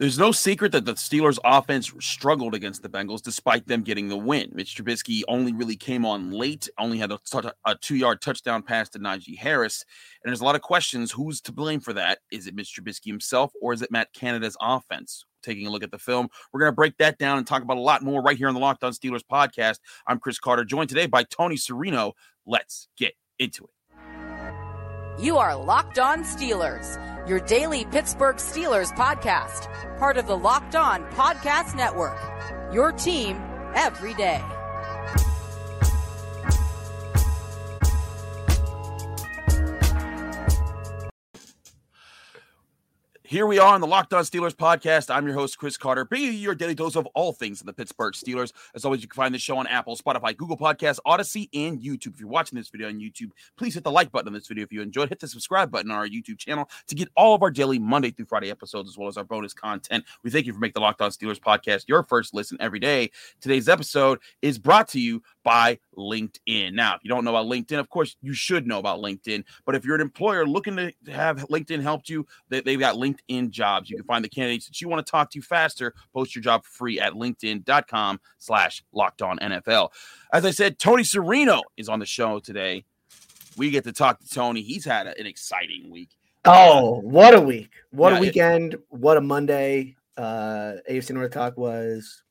There's no secret that the Steelers' offense struggled against the Bengals despite them getting the win. Mitch Trubisky only really came on late, only had a, a two yard touchdown pass to Najee Harris. And there's a lot of questions who's to blame for that? Is it Mitch Trubisky himself or is it Matt Canada's offense? Taking a look at the film, we're going to break that down and talk about a lot more right here on the Locked On Steelers podcast. I'm Chris Carter, joined today by Tony Serino. Let's get into it. You are Locked On Steelers, your daily Pittsburgh Steelers podcast, part of the Locked On Podcast Network. Your team every day. Here we are on the Locked On Steelers podcast. I'm your host, Chris Carter, bringing you your daily dose of all things in the Pittsburgh Steelers. As always, you can find this show on Apple, Spotify, Google Podcasts, Audacy, and YouTube. If you're watching this video on YouTube, please hit the like button on this video if you enjoyed. Hit the subscribe button on our YouTube channel to get all of our daily Monday through Friday episodes, as well as our bonus content. We thank you for making the Locked On Steelers podcast your first listen every day. Today's episode is brought to you by LinkedIn. Now, if you don't know about LinkedIn, of course, you should know about LinkedIn. But if you're an employer looking to have LinkedIn help you, they, have got LinkedIn jobs. You can find the candidates that you want to talk to faster. Post your job for free at linkedin.com slash locked on NFL. As I said, Tony Serino is on the show today. We get to talk to Tony. He's had an exciting week. Oh, what a week. What Yeah, a weekend. what a Monday. Uh AFC North Talk was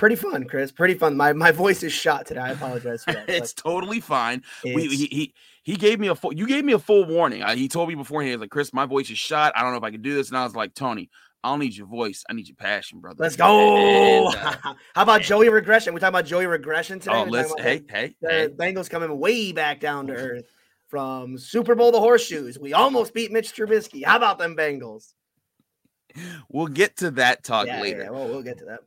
pretty fun, Chris. Pretty fun. My my voice is shot today. I apologize for that. it's totally fine. We, he, he he gave me a full. You gave me a full warning. Uh, he told me beforehand. He was like, "Chris, my voice is shot. I don't know if I can do this." And I was like, "Tony, I don't need your voice. I need your passion, brother." let's go. And, uh, How about Joey regression? We're talking about Joey regression today. oh, We're listen, talking about hey, hey, the hey. Bengals coming way back down to earth from Super Bowl the horseshoes. We almost beat Mitch Trubisky. How about them Bengals? We'll get to that talk yeah, later. yeah, well, we'll get to that.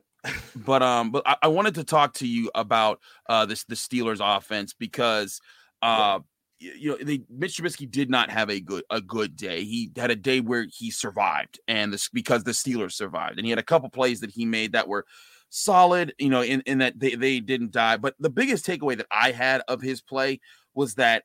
But um but I, I wanted to talk to you about uh this the Steelers offense because uh you know they Mitch Trubisky did not have a good a good day. He had a day where he survived and this because the Steelers survived and he had a couple plays that he made that were solid, you know, in, in that they, they didn't die. But the biggest takeaway that I had of his play was that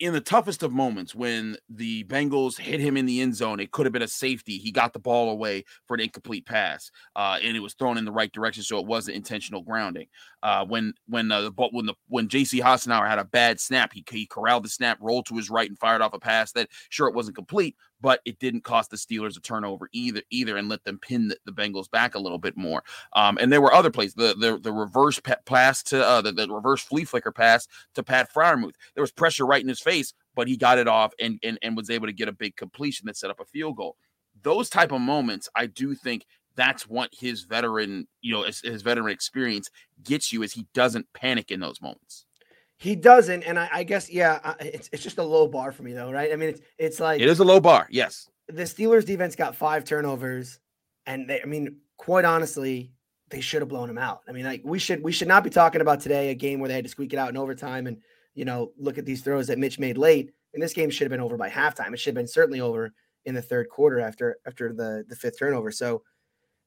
in the toughest of moments when the Bengals hit him in the end zone, it could have been a safety. He got the ball away for an incomplete pass, uh, and it was thrown in the right direction, so it wasn't intentional grounding. Uh, when when uh, the when the when J.C. Hassenauer had a bad snap, he he corralled the snap, rolled to his right, and fired off a pass that sure it wasn't complete, but it didn't cost the Steelers a turnover either either, and let them pin the, the Bengals back a little bit more. Um, and there were other plays, the the, the reverse pa- pass to uh, the, the reverse flea flicker pass to Pat Freiermuth. There was pressure right in his face, but he got it off and, and and was able to get a big completion that set up a field goal. Those type of moments, I do think that's what his veteran, you know, his, his veteran experience gets you is he doesn't panic in those moments. He doesn't, and I, I guess yeah, it's it's just a low bar for me though, right? I mean, it's it's like It is a low bar, yes. the Steelers defense got five turnovers, and they, I mean, quite honestly, they should have blown him out. I mean, like we should we should not be talking about today a game where they had to squeak it out in overtime, and you know, look at these throws that Mitch made late. And this game should have been over by halftime. It should have been certainly over in the third quarter after after the the fifth turnover. So,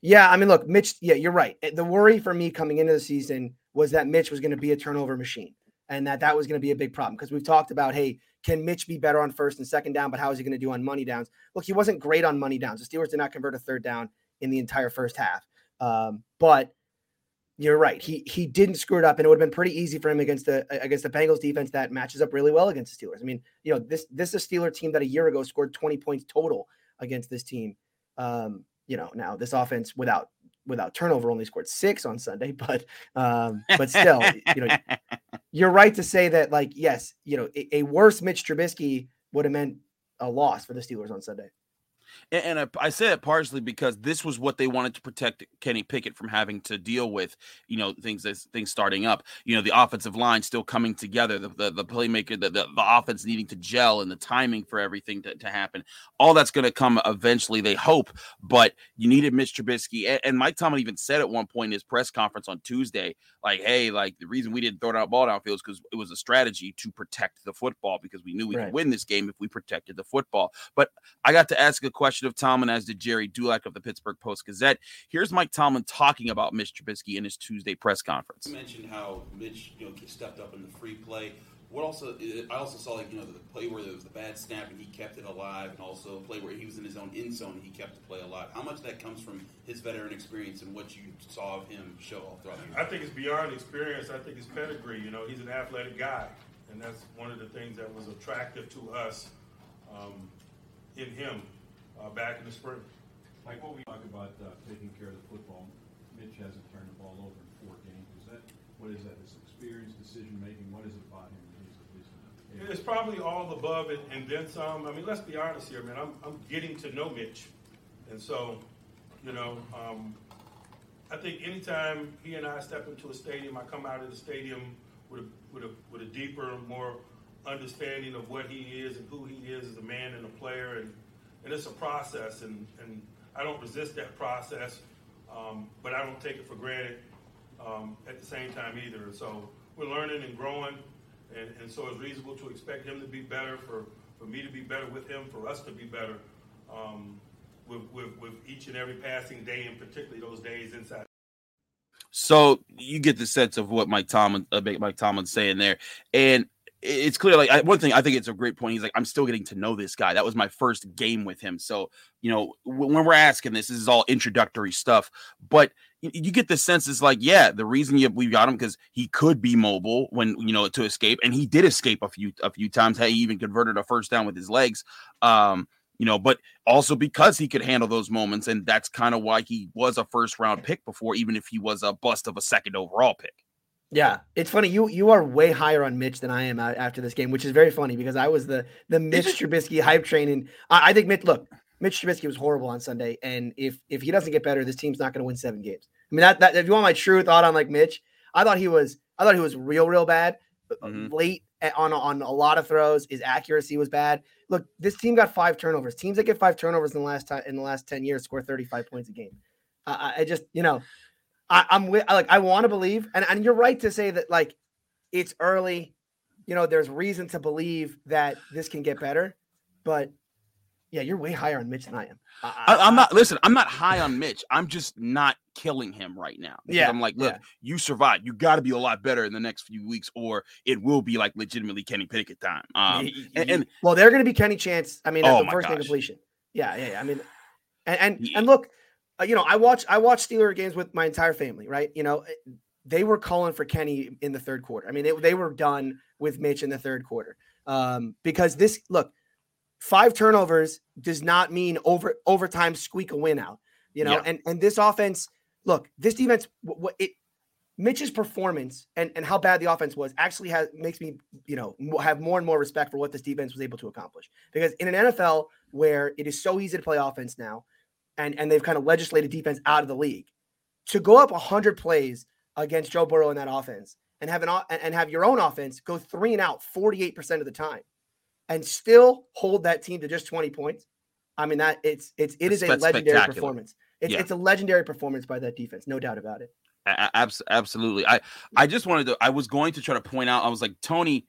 yeah, I mean, look, Mitch. Yeah, you're right. The worry for me coming into the season was that Mitch was going to be a turnover machine, and that that was going to be a big problem because we've talked about, hey, can Mitch be better on first and second down, but how is he going to do on money downs? Look, he wasn't great on money downs. The Steelers did not convert a third down in the entire first half, um, but you're right. He he didn't screw it up, and it would have been pretty easy for him against the against the Bengals defense that matches up really well against the Steelers. I mean, you know, this this is a Steeler team that a year ago scored 20 points total against this team. Um, you know, now this offense without without turnover, only scored six on Sunday, but um, but still, you know, you're right to say that like yes, you know, a, a worse Mitch Trubisky would have meant a loss for the Steelers on Sunday. And, and I, I say it partially because this was what they wanted to protect Kenny Pickett from having to deal with. You know, things things starting up. You know, the offensive line still coming together, the the, the playmaker, the, the, the offense needing to gel, and the timing for everything to, to happen. All that's going to come eventually, they hope. But you needed Mitch Trubisky, and, and Mike Tomlin even said at one point in his press conference on Tuesday, like, "Hey, like the reason we didn't throw that ball downfield is because it was a strategy to protect the football because we knew we Right. could win this game if we protected the football." But I got to ask a question of Tomlin, as did Gerry Dulac of the Pittsburgh Post Gazette. Here's Mike Tomlin talking about Mitch Trubisky in his Tuesday press conference. You mentioned how Mitch, you know, stepped up in the free play. What also? I also saw like you know the play where there was the bad snap and he kept it alive, and also a play where he was in his own end zone and he kept the play alive. How much of that comes from his veteran experience and what you saw of him show all throughout the year? I think it's beyond experience. I think it's pedigree. You know, he's an athletic guy, and that's one of the things that was attractive to us um, in him uh, back in the spring. Like what we talk about uh, taking care of the football, Mitch hasn't turned the ball over in four games. Is that what is that? His experience, decision making. What is it about him? he's- It's probably all above and then some. I mean, let's be honest here, man. I'm, I'm getting to know Mitch. And so, you know, um, I think anytime he and I step into a stadium, I come out of the stadium with a, with a, with a deeper, more understanding of what he is and who he is as a man and a player. And, and it's a process, and, and I don't resist that process, um, but I don't take it for granted um, at the same time either. So we're learning and growing, and, and so it's reasonable to expect him to be better, for, for me to be better with him, for us to be better um, with, with, with each and every passing day, and particularly those days inside. So you get the sense of what Mike Tomlin, uh, Mike Tomlin's saying there, and it's clear. Like I, one thing, I think it's a great point. He's like, I'm still getting to know this guy. That was my first game with him. So you know, when we're asking this, this is all introductory stuff. But you, you get the sense it's like, yeah, the reason you, we got him because he could be mobile when you know to escape, and he did escape a few a few times. He even converted a first down with his legs. Um, you know, but also because he could handle those moments, and that's kind of why he was a first round pick before, even if he was a bust of a second overall pick. Yeah, it's funny. You you are way higher on Mitch than I am after this game, which is very funny because I was the the Mitch Trubisky hype train, and I, I think Mitch. Look, Mitch Trubisky was horrible on Sunday, and if if he doesn't get better, this team's not going to win seven games. I mean, that, that if you want my true thought on like Mitch, I thought he was I thought he was real real bad, Mhm. late on on a lot of throws. His accuracy was bad. Look, this team got five turnovers. Teams that get five turnovers in the last time in the last ten years score thirty five points a game. I just you know. I, I'm with I like I want to believe, and, and you're right to say that like it's early. You know, there's reason to believe that this can get better, but yeah, you're way higher on Mitch than I am. I, I'm not. Listen, I'm not high on Mitch. I'm just not killing him right now. Yeah, I'm like, look, yeah. you survived. You got to be a lot better in the next few weeks, or it will be like legitimately Kenny Pickett time. Um, Y- and, and well, they're going to be Kenny Chance. I mean, Oh the first gosh. incompletion. Yeah, yeah, yeah. I mean, and and, Ye- and look, you know, I watch I watch Steeler games with my entire family. Right, you know, eh, they were calling for Kenny in the third quarter. I mean, they, they were done with Mitch in the third quarter um, because this look five turnovers does not mean over overtime squeak a win out. You know, Yeah. and and this offense, look, this defense, what it Mitch's performance and, and how bad the offense was actually has makes me, you know, have more and more respect for what this defense was able to accomplish. Because in an NFL where it is so easy to play offense now, and and they've kind of legislated defense out of the league, to go up hundred plays against Joe Burrow in that offense and have an and have your own offense go three and out forty eight percent of the time, and still hold that team to just twenty points. I mean that it's it's it is a legendary performance. It's, Yeah. it's a legendary performance by that defense, no doubt about it. A- a- abs- absolutely. I I just wanted to. I was going to try to point out. I was like, Tony,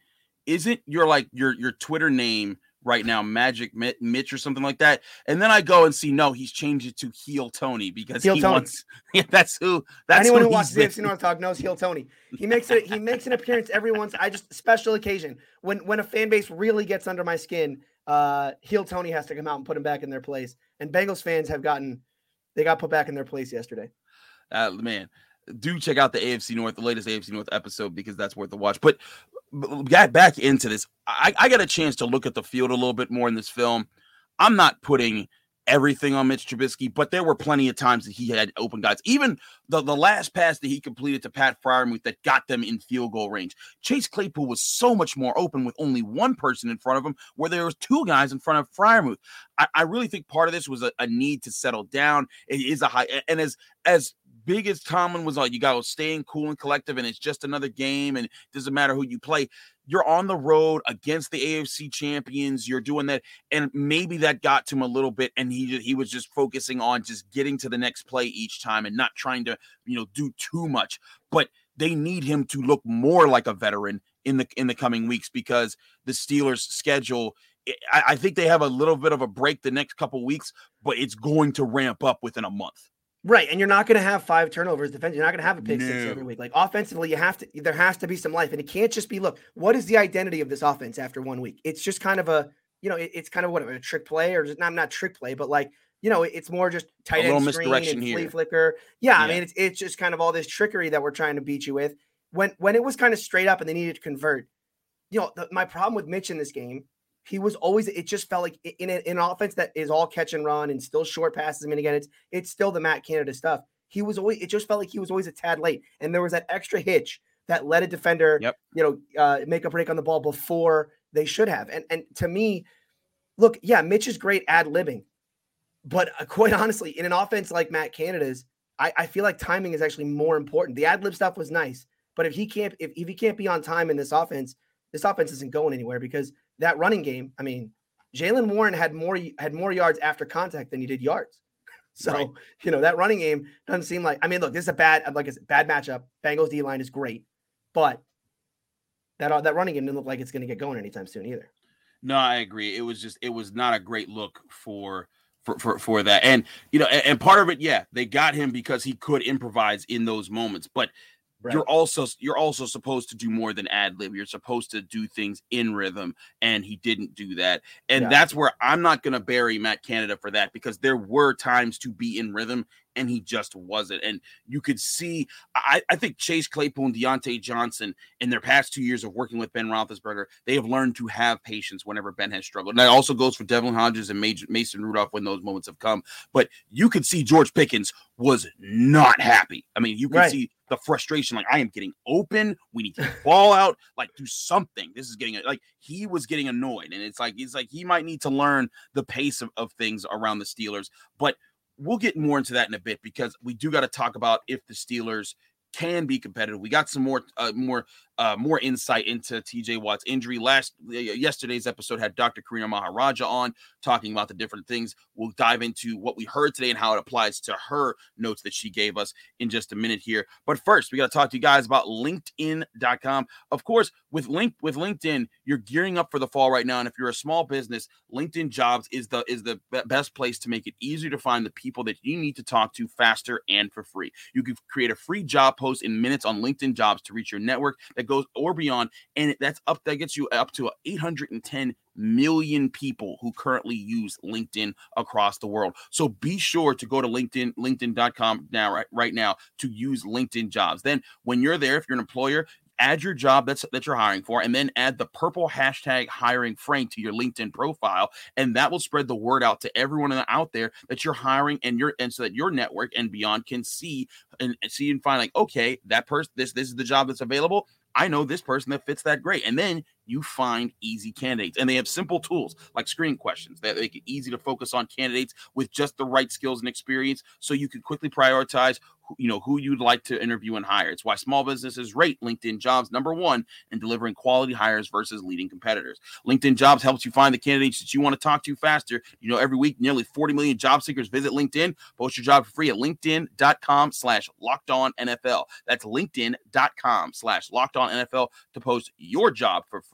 isn't your like your your Twitter name right now Magic Mitch or something like that? And then I go and see no, he's changed it to Heel Tony because Heel he Tony. wants. Yeah, that's who. That's Anyone who watches he's AFC North Talk knows Heel Tony. He makes it. He makes an appearance every once. I just special occasion when when a fan base really gets under my skin. Uh, Heel Tony has to come out and put him back in their place. And Bengals fans have gotten they got put back in their place yesterday. uh, man, do check out the AFC North, the latest AFC North episode because that's worth the watch. But got back into this. I, I got a chance to look at the field a little bit more in this film. I'm not putting everything on Mitch Trubisky, but there were plenty of times that he had open guys. Even the, the last pass that he completed to Pat Freiermuth that got them in field goal range. Chase Claypool was so much more open with only one person in front of him, where there was two guys in front of Freiermuth. I, I really think part of this was a, a need to settle down. It is a high and as as big as Tomlin was like, you got to stay in cool and collective, and it's just another game, and it doesn't matter who you play. You're on the road against the AFC champions. You're doing that, and maybe that got to him a little bit, and he he was just focusing on just getting to the next play each time and not trying to you know do too much. But they need him to look more like a veteran in the in the coming weeks because the Steelers' schedule. Eh, I, I think they have a little bit of a break the next couple weeks, but it's going to ramp up within a month. Right, and you're not going to have five turnovers defense. You're not going to have a pick no. six every week. Like offensively, you have to. There has to be some life, and it can't just be look. What is the identity of this offense after one week? It's just kind of a you know, it, it's kind of what a trick play or just not not trick play, but like you know, it's more just tight end screen and flea flicker. Yeah, yeah, I mean, it's it's just kind of all this trickery that we're trying to beat you with. When when it was kind of straight up and they needed to convert, you know, the, my problem with Mitch in this game he was always it just felt like in, a, in an offense that is all catch and run and still short passes. I mean, again, it's it's still the Matt Canada stuff. He was always it just felt like he was always a tad late, and there was that extra hitch that let a defender, yep. you know, uh, make a break on the ball before they should have. And and to me, look, yeah, Mitch is great ad libbing, but uh, quite honestly, in an offense like Matt Canada's, I, I feel like timing is actually more important. The ad lib stuff was nice, but if he can't if, if he can't be on time in this offense, this offense isn't going anywhere because that running game, I mean, Jaylen Warren had more had more yards after contact than he did yards. So right. you know that running game doesn't seem like. I mean, look, this is a bad like a bad matchup. Bengals D line is great, but that uh, that running game didn't look like it's going to get going anytime soon either. No, I agree. It was just it was not a great look for for for, for that. And you know, and, and part of it, yeah, they got him because he could improvise in those moments, but Right. You're also you're also supposed to do more than ad lib. You're supposed to do things in rhythm, and he didn't do that. And yeah. that's where I'm not going to bury Matt Canada for that because there were times to be in rhythm, and he just wasn't. And you could see, I, I think Chase Claypool and Diontae Johnson, in their past two years of working with Ben Roethlisberger, they have learned to have patience whenever Ben has struggled. And that also goes for Devlin Hodges and Mason Rudolph when those moments have come. But you could see George Pickens was not happy. I mean, you can right. see the frustration. Like, I am getting open. We need to ball out. Like, do something. This is getting like he was getting annoyed. And it's like, it's like he might need to learn the pace of, of things around the Steelers. But we'll get more into that in a bit because we do got to talk about if the Steelers can be competitive. We got some more uh, more uh, more insight into TJ Watt's injury. Last yesterday's episode had Dr. Karina Maharaja on talking about the different things. We'll dive into what we heard today and how it applies to her notes that she gave us in just a minute here. But first, we got to talk to you guys about LinkedIn.com. Of course, with link with LinkedIn, you're gearing up for the fall right now, and if you're a small business, LinkedIn Jobs is the is the best place to make it easier to find the people that you need to talk to faster and for free. You can create a free job post in minutes on LinkedIn Jobs to reach your network that that goes or beyond, and that's up that gets you up to 810 million people who currently use LinkedIn across the world. So be sure to go to LinkedIn, LinkedIn.com now, right, right now to use LinkedIn jobs. Then when you're there, if you're an employer, add your job that's that you're hiring for and then add the purple hashtag hiring frame to your linkedin profile and that will spread the word out to everyone out there that you're hiring and your and so that your network and beyond can see and see and find like okay that person this this is the job that's available I know this person that fits that great. And then you find easy candidates. And they have simple tools like screening questions that make it easy to focus on candidates with just the right skills and experience so you can quickly prioritize you know who you'd like to interview and hire. It's why small businesses rate LinkedIn Jobs number 1 in delivering quality hires versus leading competitors. LinkedIn Jobs helps you find the candidates that you want to talk to faster. You know, every week nearly 40 million job seekers visit LinkedIn. Post your job for free at linkedin.com slash locked on NFL. That's linkedin.com slash locked on NFL to post your job for free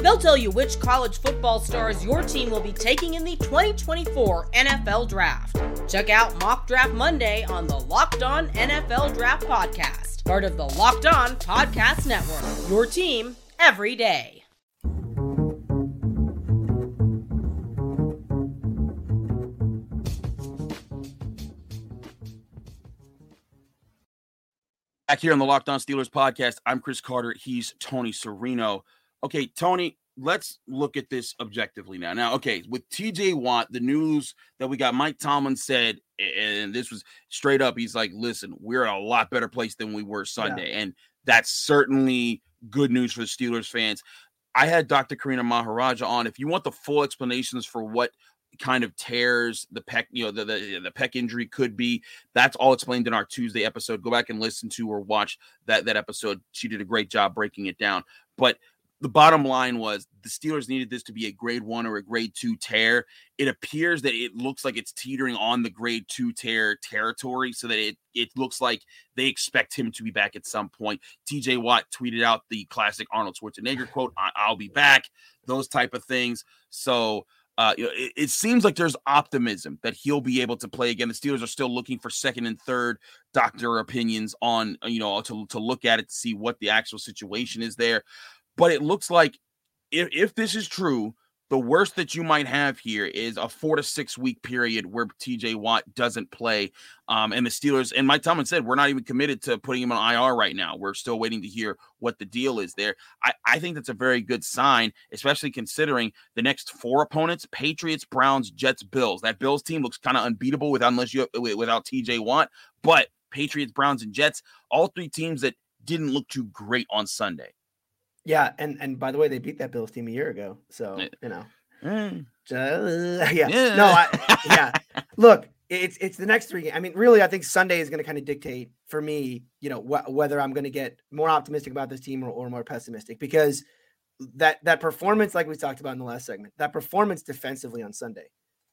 They'll tell you which college football stars your team will be taking in the 2024 NFL Draft. Check out Mock Draft Monday on the Locked On NFL Draft Podcast, part of the Locked On Podcast Network. Your team every day. Back here on the Locked On Steelers podcast, I'm Chris Carter. He's Tony Serino. Okay, Tony, let's look at this objectively now. Now, okay, with TJ Watt, the news that we got, Mike Tomlin said, and this was straight up, he's like, listen, we're in a lot better place than we were Sunday. Yeah. And that's certainly good news for the Steelers fans. I had Dr. Karina Maharaja on. If you want the full explanations for what kind of tears the pec, you know, the, the, the pec injury could be. That's all explained in our Tuesday episode. Go back and listen to or watch that that episode. She did a great job breaking it down. But the bottom line was the Steelers needed this to be a grade one or a grade two tear. It appears that it looks like it's teetering on the grade two tear territory, so that it it looks like they expect him to be back at some point. TJ Watt tweeted out the classic Arnold Schwarzenegger quote, "I'll be back," those type of things. So uh, it, it, seems like there's optimism that he'll be able to play again. The Steelers are still looking for second and third doctor opinions on, you know, to, to look at it to see what the actual situation is there. But it looks like if, if this is true, the worst that you might have here is a four to six week period where TJ Watt doesn't play. Um, and the Steelers, and Mike Tomlin said, we're not even committed to putting him on IR right now. We're still waiting to hear what the deal is there. I, I think that's a very good sign, especially considering the next four opponents Patriots, Browns, Jets, Bills. That Bills team looks kind of unbeatable without, unless you, without TJ Watt, but Patriots, Browns, and Jets, all three teams that didn't look too great on Sunday. Yeah, and and by the way, they beat that Bills team a year ago, so you know. Mm. Yeah. yeah. No, I, yeah. Look, it's it's the next three. I mean, really, I think Sunday is going to kind of dictate for me, you know, wh- whether I'm going to get more optimistic about this team or, or more pessimistic because that that performance, like we talked about in the last segment, that performance defensively on Sunday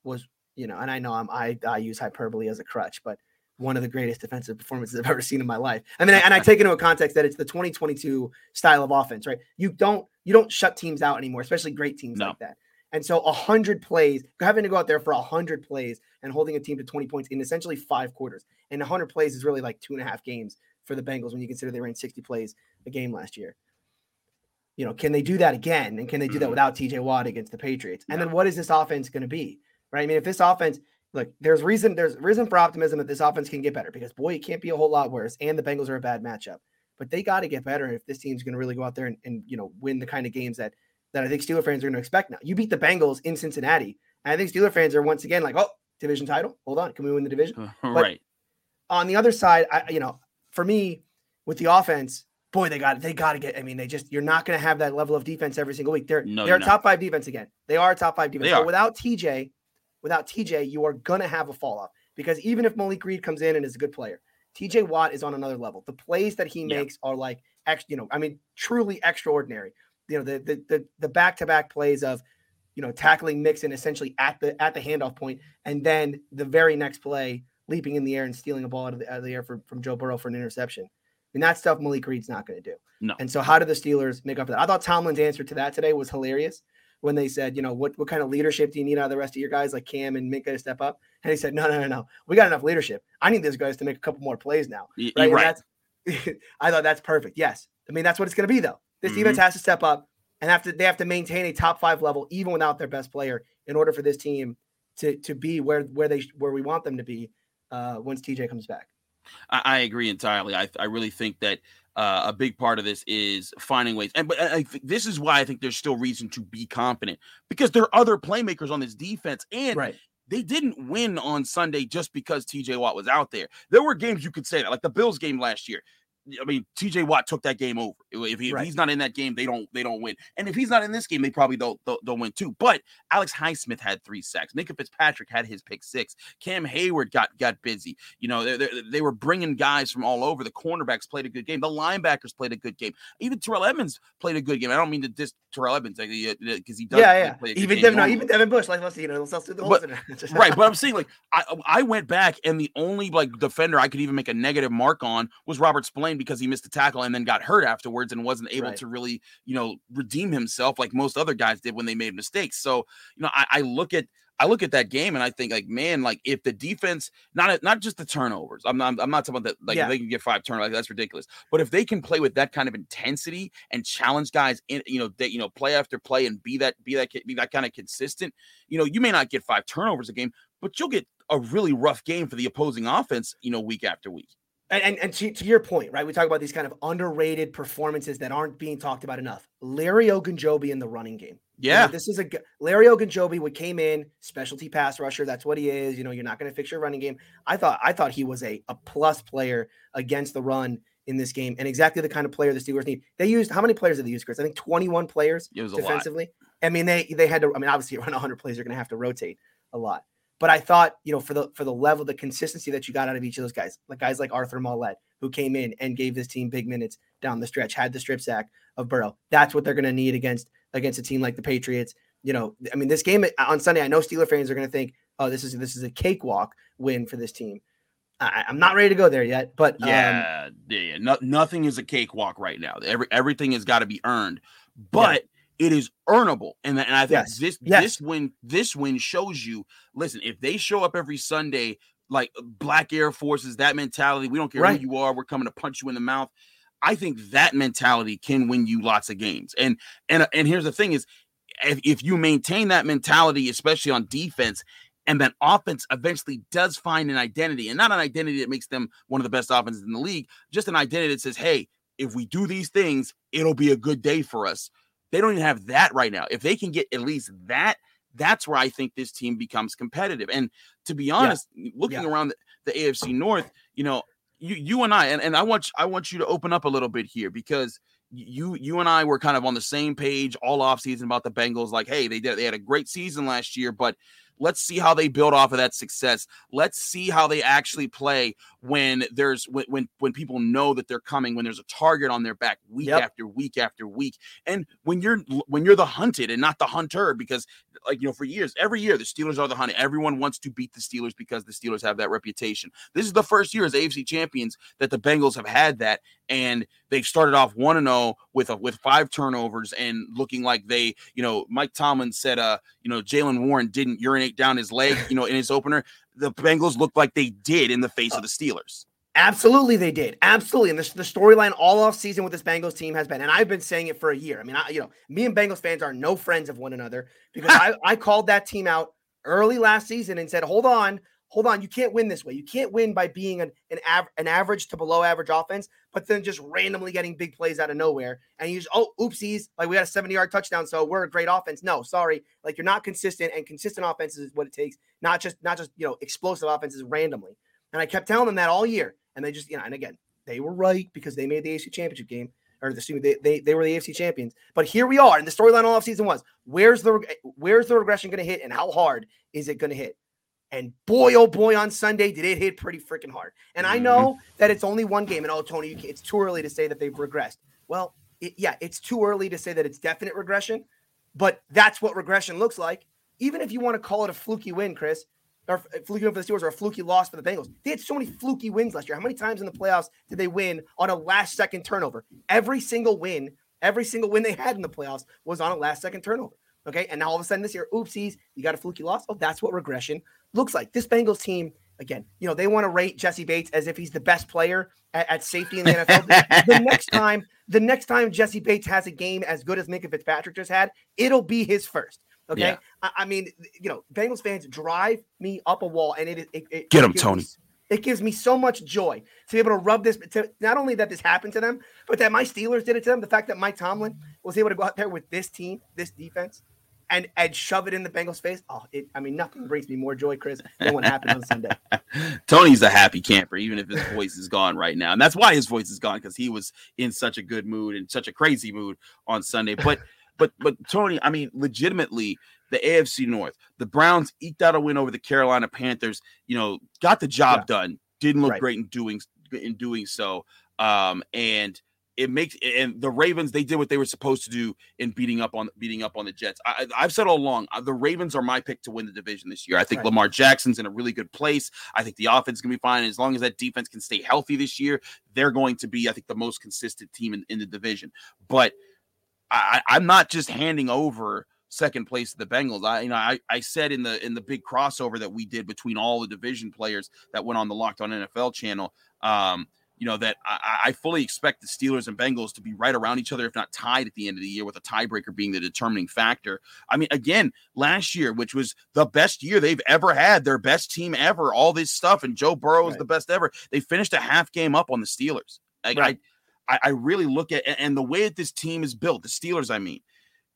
was, you know, and I know I'm I I use hyperbole as a crutch, but one of the greatest defensive performances I've ever seen in my life. I mean, and I take into a context that it's the 2022 style of offense, right? You don't you don't shut teams out anymore, especially great teams no. like that. And so a hundred plays, having to go out there for a hundred plays and holding a team to 20 points in essentially five quarters. And a hundred plays is really like two and a half games for the Bengals when you consider they ran 60 plays a game last year. You know, can they do that again? And can they do that mm-hmm. without TJ Watt against the Patriots? And yeah. then what is this offense going to be? Right. I mean, if this offense, look, there's reason there's reason for optimism that this offense can get better because boy, it can't be a whole lot worse. And the Bengals are a bad matchup, but they got to get better if this team's going to really go out there and, and you know win the kind of games that that I think Steeler fans are going to expect now. You beat the Bengals in Cincinnati, and I think Steeler fans are once again like, oh, division title. Hold on, can we win the division? right. On the other side, I you know, for me with the offense, boy, they got they got to get. I mean, they just you're not going to have that level of defense every single week. They're no, they're top five defense again. They are top five defense. They are. without TJ, without TJ, you are going to have a fall off because even if Malik Reed comes in and is a good player, TJ Watt is on another level. The plays that he yeah. makes are like, you know, I mean, truly extraordinary you know the the the, the back-to-back plays of you know tackling Mixon essentially at the at the handoff point, and then the very next play leaping in the air and stealing a ball out of the, out of the air for, from Joe Burrow for an interception. I mean that stuff Malik Reed's not going to do. No. And so how do the Steelers make up for that? I thought Tomlin's answer to that today was hilarious when they said, you know, what what kind of leadership do you need out of the rest of your guys like Cam and Minkah to step up? And he said, no, no, no, no. We got enough leadership. I need these guys to make a couple more plays now. Right. right. I thought that's perfect. Yes. I mean, that's what it's going to be, though. This mm-hmm. defense has to step up and have to they have to maintain a top five level even without their best player in order for this team to to be where where they where we want them to be uh, once TJ comes back. I, I agree entirely. I I really think that uh, a big part of this is finding ways, and but I think this is why I think there's still reason to be confident because there are other playmakers on this defense, and right. they didn't win on Sunday just because TJ Watt was out there. There were games you could say that, like the Bills game last year. I mean, TJ Watt took that game over. If, he, right. if, he's not in that game, they don't they don't win. And if he's not in this game, they probably don't don't, don't win too. But Alex Highsmith had three sacks. Minkah Fitzpatrick had his pick six. Cam Heyward got got busy. You know, they, they, they, were bringing guys from all over. The cornerbacks played a good game. The linebackers played a good game. Even Terrell Edmunds played a good game. I don't mean to diss Terrell Edmunds because he does. Yeah, yeah. Play even Devin, no, even Devin Bush, like let's see, you know, let's do the. But, right, but I'm saying like I I went back and the only like defender I could even make a negative mark on was Robert Spillane because he missed the tackle and then got hurt afterwards and wasn't able right. to really, you know, redeem himself like most other guys did when they made mistakes. So, you know, I, I look at I look at that game and I think like, man, like if the defense, not not just the turnovers, I'm not I'm not talking about that like yeah. they can get five turnovers, like, that's ridiculous. But if they can play with that kind of intensity and challenge guys in, you know, they, you know, play after play and be that be that be that kind of consistent, you know, you may not get five turnovers a game, but you'll get a really rough game for the opposing offense, you know, week after week. And, and, and to, to your point, right? We talk about these kind of underrated performances that aren't being talked about enough. Larry Ogunjobi in the running game. You know, Yeah. this is a Larry Ogunjobi would came in specialty pass rusher. That's what he is. You know, you're not going to fix your running game. I thought I thought he was a, a plus player against the run in this game, and exactly the kind of player the Steelers need. They used how many players did they use, Chris? I think 21 players It was a lot. defensively. I mean, they they had to. I mean, obviously, you run 100 plays, you're going to have to rotate a lot. But I thought, you know, for the for the level, the consistency that you got out of each of those guys, like guys like Arthur Maulet, who came in and gave this team big minutes down the stretch, had the strip sack of Burrow. That's what they're going to need against against a team like the Patriots. You know, I mean, this game on Sunday, I know Steeler fans are going to think, oh, this is this is a cakewalk win for this team. I, I'm not ready to go there yet, but um, Yeah, yeah, yeah. No, nothing is a cakewalk right now. Every everything has got to be earned, but it is earnable. And, and I think Yes, this yes. this win this win shows you. Listen, if they show up every Sunday like uh, Black Air Forces, that mentality, we don't care Right. who you are, we're coming to punch you in the mouth. I think that mentality can win you lots of games. And and uh, and here's the thing: is if, if you maintain that mentality, especially on defense, and then offense eventually does find an identity, and not an identity that makes them one of the best offenses in the league, just an identity that says, "Hey, if we do these things, it'll be a good day for us." They don't even have that right now. If they can get at least that, that's where I think this team becomes competitive. And to be honest, looking Yeah. around the, the AFC North, you know, you you and I, and, and I want I want you to open up a little bit here because you you and I were kind of on the same page all offseason about the Bengals. Like, hey, they did they had a great season last year, but let's see how they build off of that success. Let's see how they actually play when there's when when, when people know that they're coming, when there's a target on their back week Yep. after week after week. And when you're when you're the hunted and not the hunter, because like you know, for years, every year the Steelers are the hunted. Everyone wants to beat the Steelers because the Steelers have that reputation. This is the first year as AFC champions that the Bengals have had that, and they've started off one and zero with a, with five turnovers and looking like they, you know, Mike Tomlin said, uh, you know, Jaylen Warren didn't urinate down his leg, you know, in his opener. The Bengals looked like they did in the face of uh, the Steelers. Absolutely, they did. Absolutely, and this, the storyline all off season with this Bengals team has been, and I've been saying it for a year. I mean, I, you know, me and Bengals fans are no friends of one another because I, I called that team out early last season and said, "Hold on, hold on, you can't win this way. You can't win by being an an, av- an average to below average offense, but then just randomly getting big plays out of nowhere. And you just, oh, oopsies, like we had a seventy yard touchdown, so we're a great offense. No, sorry, like you're not consistent, and consistent offenses is what it takes. Not just not just you know explosive offenses randomly. And I kept telling them that all year. And they just, you know, and again, they were right because they made the AFC championship game, or me, they, they, they were the AFC champions. But here we are. And the storyline all offseason was where's the where's the regression going to hit and how hard is it going to hit? And boy, oh boy, on Sunday, did it hit pretty freaking hard. And I mm-hmm. know that it's only one game. And oh, Tony, it's too early to say that they've regressed. Well, it, yeah, it's too early to say that it's definite regression, but that's what regression looks like. Even if you want to call it a fluky win, Chris, or a fluky win for the Steelers or a fluky loss for the Bengals. They had so many fluky wins last year. How many times in the playoffs did they win on a last second turnover? Every single win, every single win they had in the playoffs was on a last second turnover. Okay. And now all of a sudden this year, oopsies, you got a fluky loss. Oh, that's what regression looks like. This Bengals team, again, you know, they want to rate Jessie Bates as if he's the best player at, at safety in the NFL. the, next time, the next time Jessie Bates has a game as good as Minkah Fitzpatrick just had, it'll be his first. Okay. Yeah. I, I mean, you know, Bengals fans drive me up a wall, and it, it, it Get gives Tony. me- It gives me so much joy to be able to rub this. To not only that this happened to them, but that my Steelers did it to them. The fact that Mike Tomlin was able to go out there with this team, this defense, and and shove it in the Bengals' face. Oh, it, I mean, nothing brings me more joy, Chris, than what happened on Sunday. Tony's a happy camper, even if his voice is gone right now. And that's why his voice is gone because he was in such a good mood and such a crazy mood on Sunday. But but but Tony, I mean, legitimately, the AFC North, the Browns eked out a win over the Carolina Panthers, you know, got the job Yeah. done, didn't look Right. great in doing in doing so. Um, and it makes and the Ravens they did what they were supposed to do in beating up on beating up on the Jets. I, I've said all along uh, the Ravens are my pick to win the division this year. I think Right. Lamar Jackson's in a really good place. I think the offense to be fine. As long as that defense can stay healthy this year, they're going to be, I think, the most consistent team in, in the division. But I- I'm not just handing over second place to the Bengals. I, you know, I, I said in the in the big crossover that we did between all the division players that went on the Locked On NFL channel. Um, you know, that I, I, fully expect the Steelers and Bengals to be right around each other, if not tied at the end of the year, with a tiebreaker being the determining factor. I mean, again, last year, which was the best year they've ever had, their best team ever, all this stuff, and Joe Burrow right. is the best ever. They finished a half game up on the Steelers. Like, right. I, I really look at and the way that this team is built, the Steelers, I mean,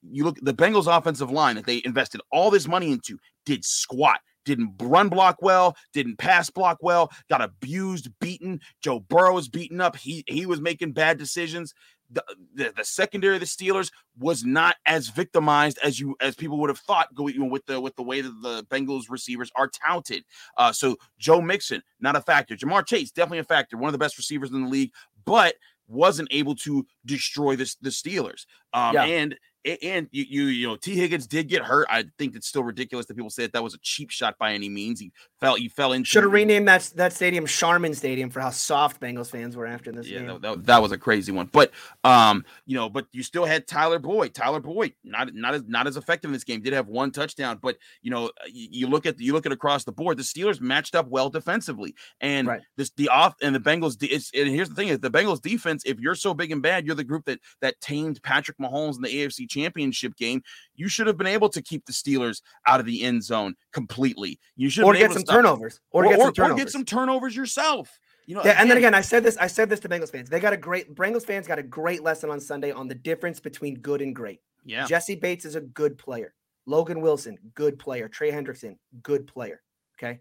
you look the Bengals offensive line that they invested all this money into did squat didn't run block well, didn't pass block well, got abused, beaten. Joe Burrow was beaten up. He he was making bad decisions. The, the, the, secondary of the Steelers was not as victimized as you as people would have thought going with the with the way that the Bengals receivers are touted. Uh, so Joe Mixon, not a factor. Ja'Marr Chase, definitely a factor, one of the best receivers in the league, but wasn't able to destroy this the Steelers. Um, yeah. and and you, you, you know, Tee Higgins did get hurt. I think it's still ridiculous that people say that that was a cheap shot by any means. He fell, he fell into. Should have renamed that that stadium Charmin Stadium for how soft Bengals fans were after this. Yeah, game. That, that, that, was a crazy one. But um, you know, but you still had Tyler Boyd. Tyler Boyd not not as not as effective in this game. Did have one touchdown, but you know, you, you look at you look at across the board. The Steelers matched up well defensively, and right. this the off and the Bengals. And here's the thing: is the Bengals defense. If you're so big and bad, you're the group that that tamed Patrick Mahomes in the AFC Championship game you should have been able to keep the Steelers out of the end zone completely. You should or get some turnovers, or, or, get some turnovers, or get some turnovers yourself. You know, yeah, again, and then again, I said this. I said this to Bengals fans. They got a great Bengals fans got a great lesson on Sunday on the difference between good and great. Yeah, Jessie Bates is a good player. Logan Wilson, good player. Trey Hendrickson, good player. Okay,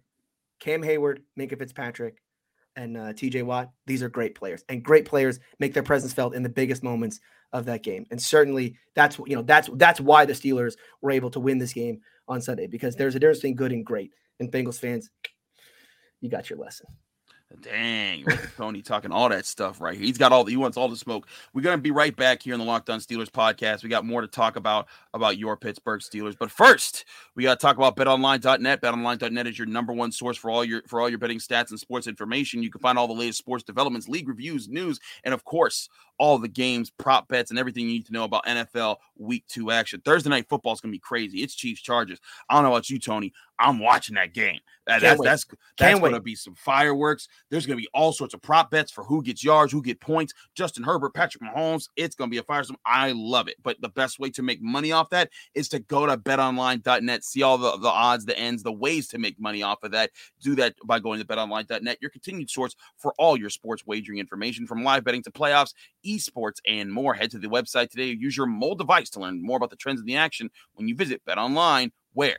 Cam Heyward, Minkah Fitzpatrick, and uh, TJ Watt. These are great players, and great players make their presence felt in the biggest moments of that game. And certainly that's you know that's that's why the Steelers were able to win this game on Sunday because there's a difference between good and great. And Bengals fans, you got your lesson. Dang, Tony talking all that stuff right here. He's got all the he wants all the smoke. We're gonna be right back here in the Locked On Steelers podcast. We got more to talk about about your Pittsburgh Steelers. But first, we gotta talk about betonline.net. Betonline.net is your number one source for all your for all your betting stats and sports information. You can find all the latest sports developments, league reviews, news, and of course, all the games, prop bets, and everything you need to know about NFL week two action. Thursday night football is gonna be crazy. It's Chiefs Chargers. I don't know about you, Tony. I'm watching that game. That, that's, that's that's going to be some fireworks. There's going to be all sorts of prop bets for who gets yards, who get points. Justin Herbert, Patrick Mahomes. It's going to be a firestorm. I love it. But the best way to make money off that is to go to betonline.net, see all the, the odds, the ends, the ways to make money off of that. Do that by going to betonline.net, your continued source for all your sports wagering information from live betting to playoffs, esports, and more. Head to the website today. Use your mobile device to learn more about the trends in the action when you visit betonline where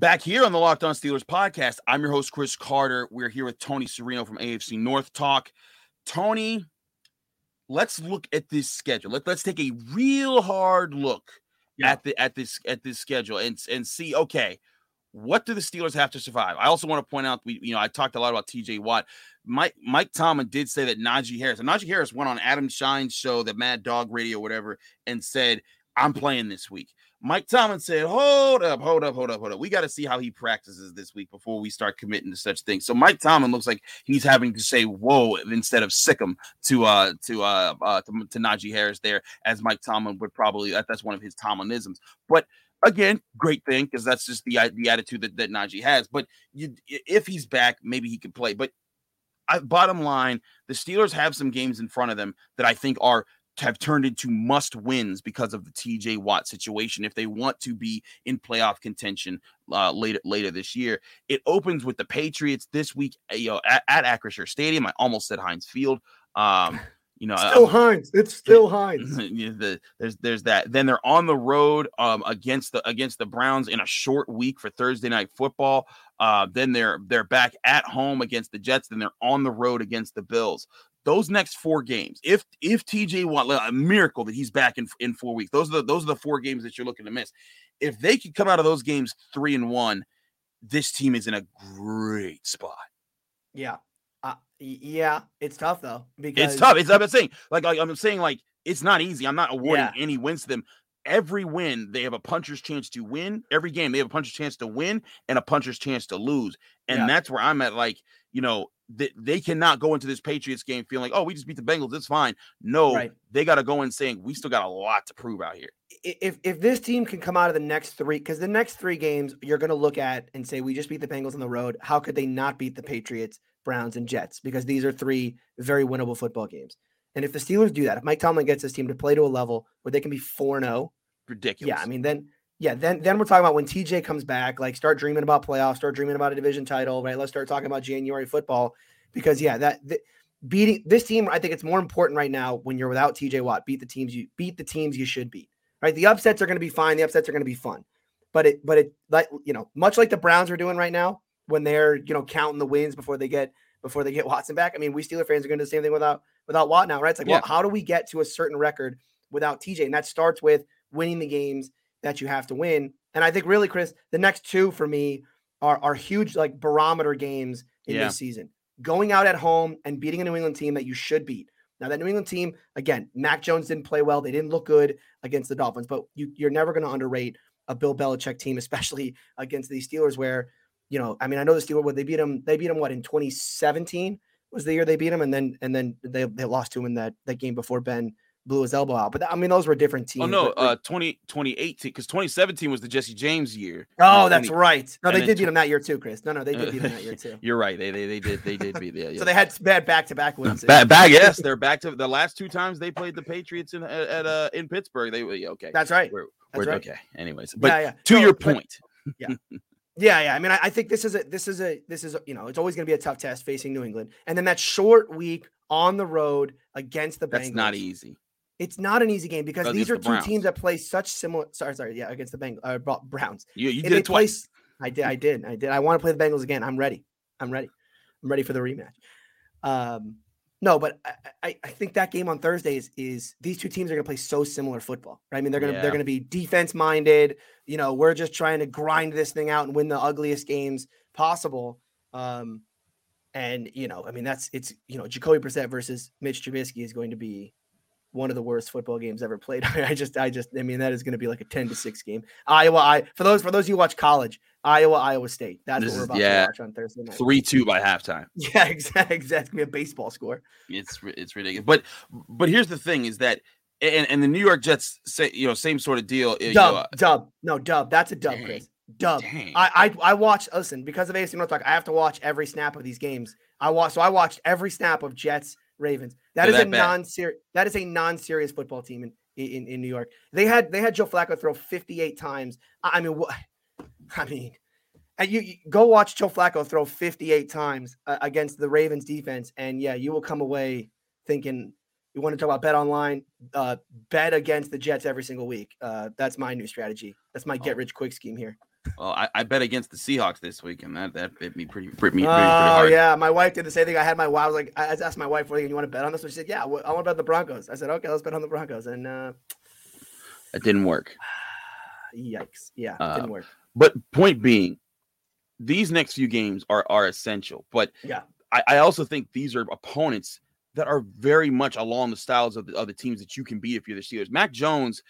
Back here on the Locked On Steelers podcast, I'm your host, Chris Carter. We're here with Tony Serino from AFC North Talk. Tony, let's look at this schedule. Let, let's take a real hard look yeah. at the at this at this schedule and, and see, okay, what do the Steelers have to survive? I also want to point out, we you know, I talked a lot about TJ Watt. Mike Mike Tomlin did say that Najee Harris, and Najee Harris went on Adam Schein's show, the Mad Dog Radio, whatever, and said, I'm playing this week. Mike Tomlin said, Hold up, hold up, hold up, hold up. We got to see how he practices this week before we start committing to such things. So Mike Tomlin looks like he's having to say whoa instead of sick him to uh to uh, uh to, to Najee Harris there, as Mike Tomlin would probably that's one of his Tomlinisms. But again, great thing because that's just the the attitude that, that Najee has. But you, if he's back, maybe he can play. But I, bottom line, the Steelers have some games in front of them that I think are have turned into must wins because of the TJ Watt situation. If they want to be in playoff contention uh, later later this year, it opens with the Patriots this week. Uh, you know, at, at Acrisure Stadium. I almost said Heinz Field. Um, you know, still uh, Heinz. It's still Heinz. the, there's there's that. Then they're on the road um, against the against the Browns in a short week for Thursday night football. Uh, then they're they're back at home against the Jets. Then they're on the road against the Bills those next four games, if if TJ Watt, a miracle that he's back in in four weeks, those are the those are the four games that you're looking to miss. If they could come out of those games three and one, this team is in a great spot. Yeah. Uh, yeah, it's tough though because it's tough. It's I'm saying like, like I'm saying like it's not easy. I'm not awarding Yeah. any wins to them. Every win, they have a puncher's chance to win. Every game, they have a puncher's chance to win and a puncher's chance to lose. And Yeah. that's where I'm at. Like, you know, they, they cannot go into this Patriots game feeling like, oh, we just beat the Bengals. It's fine. No, Right. they got to go in saying we still got a lot to prove out here. if if this team can come out of the next three, because the next three games you're going to look at and say we just beat the Bengals on the road. How could they not beat the Patriots, Browns, and Jets? Because these are three very winnable football games. And if the Steelers do that, if Mike Tomlin gets this team to play to a level where they can be four zero, oh, Ridiculous. yeah, I mean then. Yeah, then then we're talking about when TJ comes back, like start dreaming about playoffs, start dreaming about a division title, right? Let's start talking about January football because yeah, that th- beating this team, I think it's more important right now when you're without TJ Watt. Beat the teams you beat the teams you should beat. Right? The upsets are going to be fine. The upsets are going to be fun. But it but it like you know, much like the Browns are doing right now when they're, you know, counting the wins before they get before they get Watson back. I mean, we Steeler fans are going to do the same thing without without Watt now, right? It's like, well, how do we get to a certain record without TJ? And that starts with winning the games that you have to win. And I think really, Chris, the next two for me are are huge like barometer games in Yeah. this season. Going out at home and beating a New England team that you should beat. Now that New England team, again, Mac Jones didn't play well. They didn't look good against the Dolphins, but you, you're never going to underrate a Bill Belichick team, especially against these Steelers. Where you know, I mean, I know the Steelers. What they beat them? They beat them what in 2017 was the year they beat them, and then and then they, they lost to him in that that game before Ben blew his elbow out. But I mean, those were different teams. Oh no, but- uh 20, 2018 because 2017 was the Jesse James year. oh, And that's 20 right. No, they did beat them that year too, Chris. No, no, they did beat them that year too. You're right. They they, they did they did beat the yeah. So they had bad back to back wins. back, back yes they're back to the last two times they played the Patriots in at, at uh in Pittsburgh. They were okay. That's right. We're, That's we're right. okay. Anyways, but yeah, yeah. to No, your but- point, Yeah, yeah. I mean, I, I think this is a this is a this is a, you know it's always going to be a tough test facing New England, and then that short week on the road against the Bengals. that's not easy. It's not an easy game because these are the two teams that play such similar. Sorry, sorry. Yeah, against the Bengals, uh, Bro- Browns. You you did it twice. play- I did. I did. I did. I want to play the Bengals again. I'm ready. I'm ready. I'm ready for the rematch. Um, no, but I, I, think that game on Thursday is, is these two teams are going to play so similar football, right? I mean, they're going to Yeah. they're going to be defense minded. You know, we're just trying to grind this thing out and win the ugliest games possible. Um, and you know, I mean, that's it's you know, Jacoby Brissett versus Mitch Trubisky is going to be one of the worst football games ever played. I just, I just, I mean, that is going to be like a ten to six game. Iowa, I for those for those of you who watch college, Iowa, Iowa State. That's This what we're is- about yeah, to watch on Thursday night. Three two by halftime. Yeah, exactly. Exactly. It's gonna be a baseball score. It's it's ridiculous. But but here's the thing: is that and, and the New York Jets say you know same sort of deal. uh, you Dub, know, dub. No, dub. That's a dub, Dang, Chris. Dub. dang. I, I I watch. Listen, because of AFC North Talk, I have to watch every snap of these games. I watch. So I watched every snap of Jets Ravens. That is a that bad. non-serious. That is a non-serious football team in, in in New York. They had they had Joe Flacco throw 58 times. I mean, what? I mean, and you, you go watch Joe Flacco throw 58 times uh, against the Ravens defense, and yeah, you will come away thinking. You want to talk about bet online? Uh, bet against the Jets every single week. Uh, that's my new strategy. That's my get Oh. rich quick scheme here. Well, I, I bet against the Seahawks this week, and that that bit me pretty pretty, me, Oh pretty, pretty hard. yeah, my wife did the same thing. I had my I was like, I asked my wife, "What do you want to bet on this?" one? She said, "Yeah, I want to bet the Broncos." I said, "Okay, let's bet on the Broncos." And uh, It didn't work. yikes, yeah, it Uh, didn't work. But point being, these next few games are are essential. But Yeah. I, I also think these are opponents that are very much along the styles of the other teams that you can beat if you're the Steelers. Mac Jones,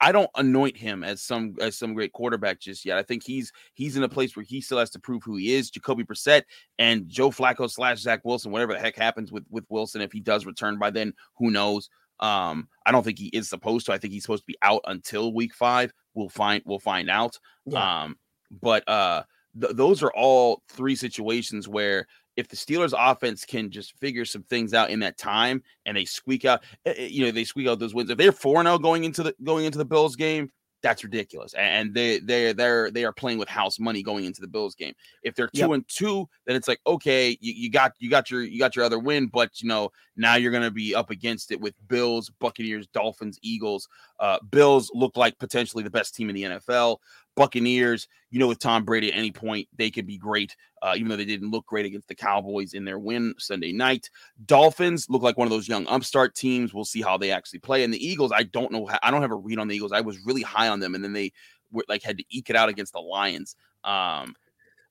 I don't anoint him as some as some great quarterback just yet. I think he's he's in a place where he still has to prove who he is. Jacoby Brissett and Joe Flacco slash Zach Wilson, whatever the heck happens with with Wilson, if he does return by then, who knows? Um, I don't think he is supposed to. I think he's supposed to be out until week five. We'll find we'll find out. Yeah. Um, but uh, th- those are all three situations where if the Steelers offense can just figure some things out in that time and they squeak out, eh, eh, you know, they squeak out those wins. If they're 4 0 going into the going into the Bills game, that's ridiculous. And they they they're they are playing with house money going into the Bills game. If they're two Yep. and two, then it's like okay, you, you got you got your you got your other win, but you know now you're gonna be up against it with Bills, Buccaneers, Dolphins, Eagles. Uh, Bills look like potentially the best team in the NFL. Buccaneers, you know, with Tom Brady at any point, they could be great, uh, even though they didn't look great against the Cowboys in their win Sunday night. Dolphins look like one of those young upstart teams. We'll see how they actually play. And the Eagles, I don't know. I don't have a read on the Eagles. I was really high on them, and then they were, like had to eke it out against the Lions. Um,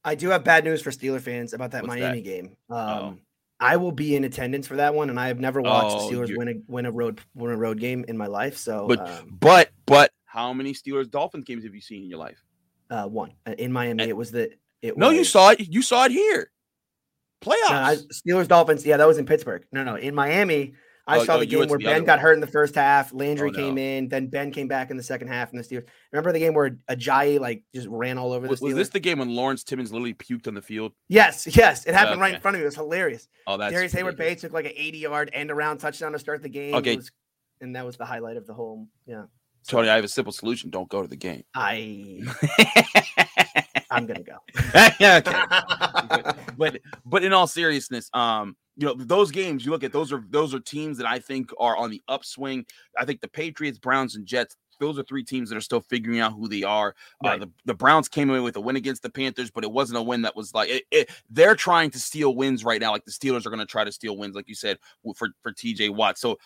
I do have bad news for Steeler fans about that Miami that? game. Oh. Um, I will be in attendance for that one, and I have never watched Oh, the Steelers win a win a road win a road game in my life. So, but um, but but how many Steelers Dolphins games have you seen in your life? uh, one Uh, in Miami. It was the it. No, you saw it. You saw it here. Playoffs. No, I, Steelers Dolphins. Yeah, that was in Pittsburgh. No, no, in Miami. I Oh, saw oh, the game where the Ben got hurt in the first half. Landry Oh, came no. in, then Ben came back in the second half, and the Steelers. Remember the game where Ajayi like just ran all over the was, Steelers? was this the game when Lawrence Timmons literally puked on the field? yes, yes, it happened right in front of me. It was hilarious. Oh, that's Darrius Heyward-Bey took like an 80 yard end around touchdown to start the game. Okay. was- and that was the highlight of the whole. Yeah, Tony, I have a simple solution. Don't go to the game. I I'm gonna go. okay. but but in all seriousness, um, you know those games you look at those are those are teams that I think are on the upswing. I think the Patriots, Browns, and Jets. Those are three teams that are still figuring out who they are. Uh, the, the Browns came away with a win against the Panthers, but it wasn't a win that was like it, it- they're trying to steal wins right now. Like the Steelers are going to try to steal wins, like you said for for TJ Watt. So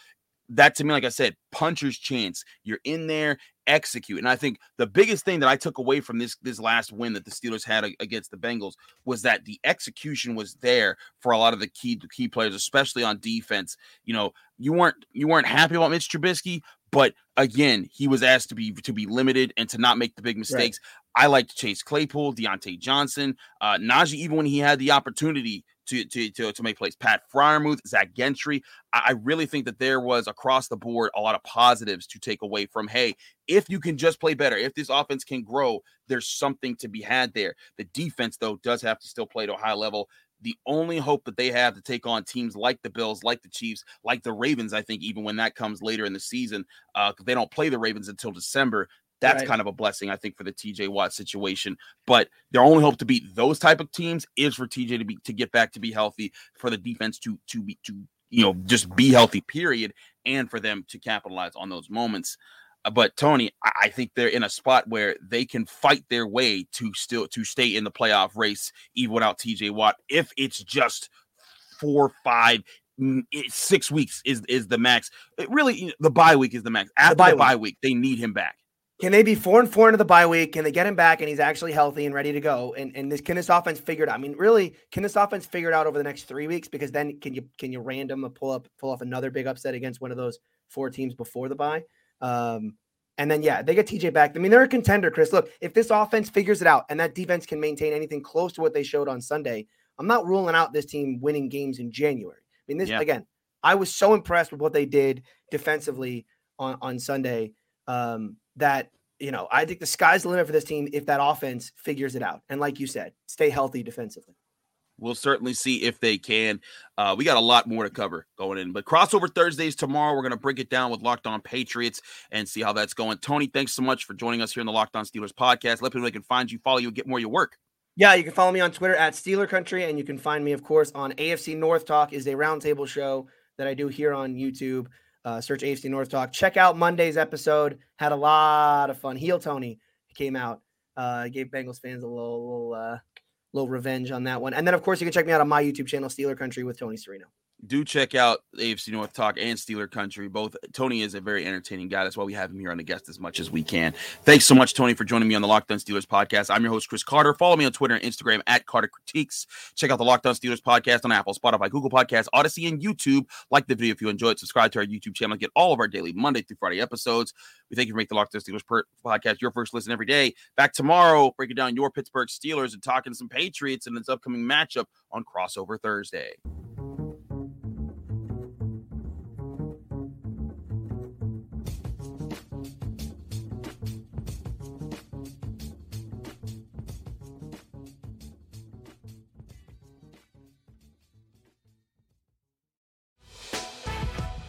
that to me, like I said, puncher's chance. You're in there, execute. And I think the biggest thing that I took away from this this last win that the Steelers had against the Bengals was that the execution was there for a lot of the key the key players, especially on defense. You know, you weren't you weren't happy about Mitch Trubisky, but again, he was asked to be to be limited and to not make the big mistakes. I liked Chase Claypool, Diontae Johnson, uh, Najee, even when he had the opportunity to to to, to make plays. Pat Freiermuth, Zach Gentry. I, I really think that there was across the board a lot of positives to take away from. Hey, if you can just play better, if this offense can grow, there's something to be had there. The defense, though, does have to still play to a high level. The only hope that they have to take on teams like the Bills, like the Chiefs, like the Ravens, I think, even when that comes later in the season, uh, because they don't play the Ravens until December. That's Right. kind of a blessing, I think, for the TJ Watt situation. But their only hope to beat those type of teams is for TJ to be to get back to be healthy, for the defense to to be to you know just be healthy, period, and for them to capitalize on those moments. Uh, But Tony, I think they're in a spot where they can fight their way to still to stay in the playoff race, even without TJ Watt. If it's just four, five, mm, six weeks is is the max. It really, the bye week is the max. After the bye bye, week. week, they need him back. Can they be four and four into the bye week? Can they get him back and he's actually healthy and ready to go? And and this can this offense figure it out? I mean, really, can this offense figure it out over the next three weeks? Because then can you can you random pull up pull off another big upset against one of those four teams before the bye? Um, and then yeah, they get TJ back. I mean, they're a contender, Chris. Look, if this offense figures it out and that defense can maintain anything close to what they showed on Sunday, I'm not ruling out this team winning games in January. I mean, this Yeah. again, I was so impressed with what they did defensively on on Sunday um, that you know I think the sky's the limit for this team if that offense figures it out. And like you said, stay healthy defensively. We'll certainly see if they can. Uh, we got a lot more to cover going in, but crossover Thursdays tomorrow. We're going to break it down with Locked On Patriots and see how that's going. Tony, thanks so much for joining us here in the Locked On Steelers podcast. Let people can find you, follow you, get more of your work. Yeah, you can follow me on Twitter at Steeler Country, and you can find me, of course, on AFC North Talk is a roundtable show that I do here on YouTube. Uh, search AFC North Talk. Check out Monday's episode. Had a lot of fun. Heel Tony came out. Uh, gave Bengals fans a little, little, uh, little revenge on that one. And then, of course, you can check me out on my YouTube channel, Steeler Country with Tony Serino. Do check out AFC North Talk and Steeler Country. Both Tony is a very entertaining guy. That's why we have him here on the guest as much as we can. Thanks so much, Tony, for joining me on the Locked On Steelers podcast. I'm your host, Chris Carter. Follow me on Twitter and Instagram at Carter Critiques. Check out the Locked On Steelers podcast on Apple, Spotify, Google Podcasts, Audacy, and YouTube. Like the video if you enjoy it. Subscribe to our YouTube channel. Get all of our daily Monday through Friday episodes. We thank you for making the Locked On Steelers podcast your first listen every day. Back tomorrow, breaking down your Pittsburgh Steelers and talking some Patriots and its upcoming matchup on Crossover Thursday.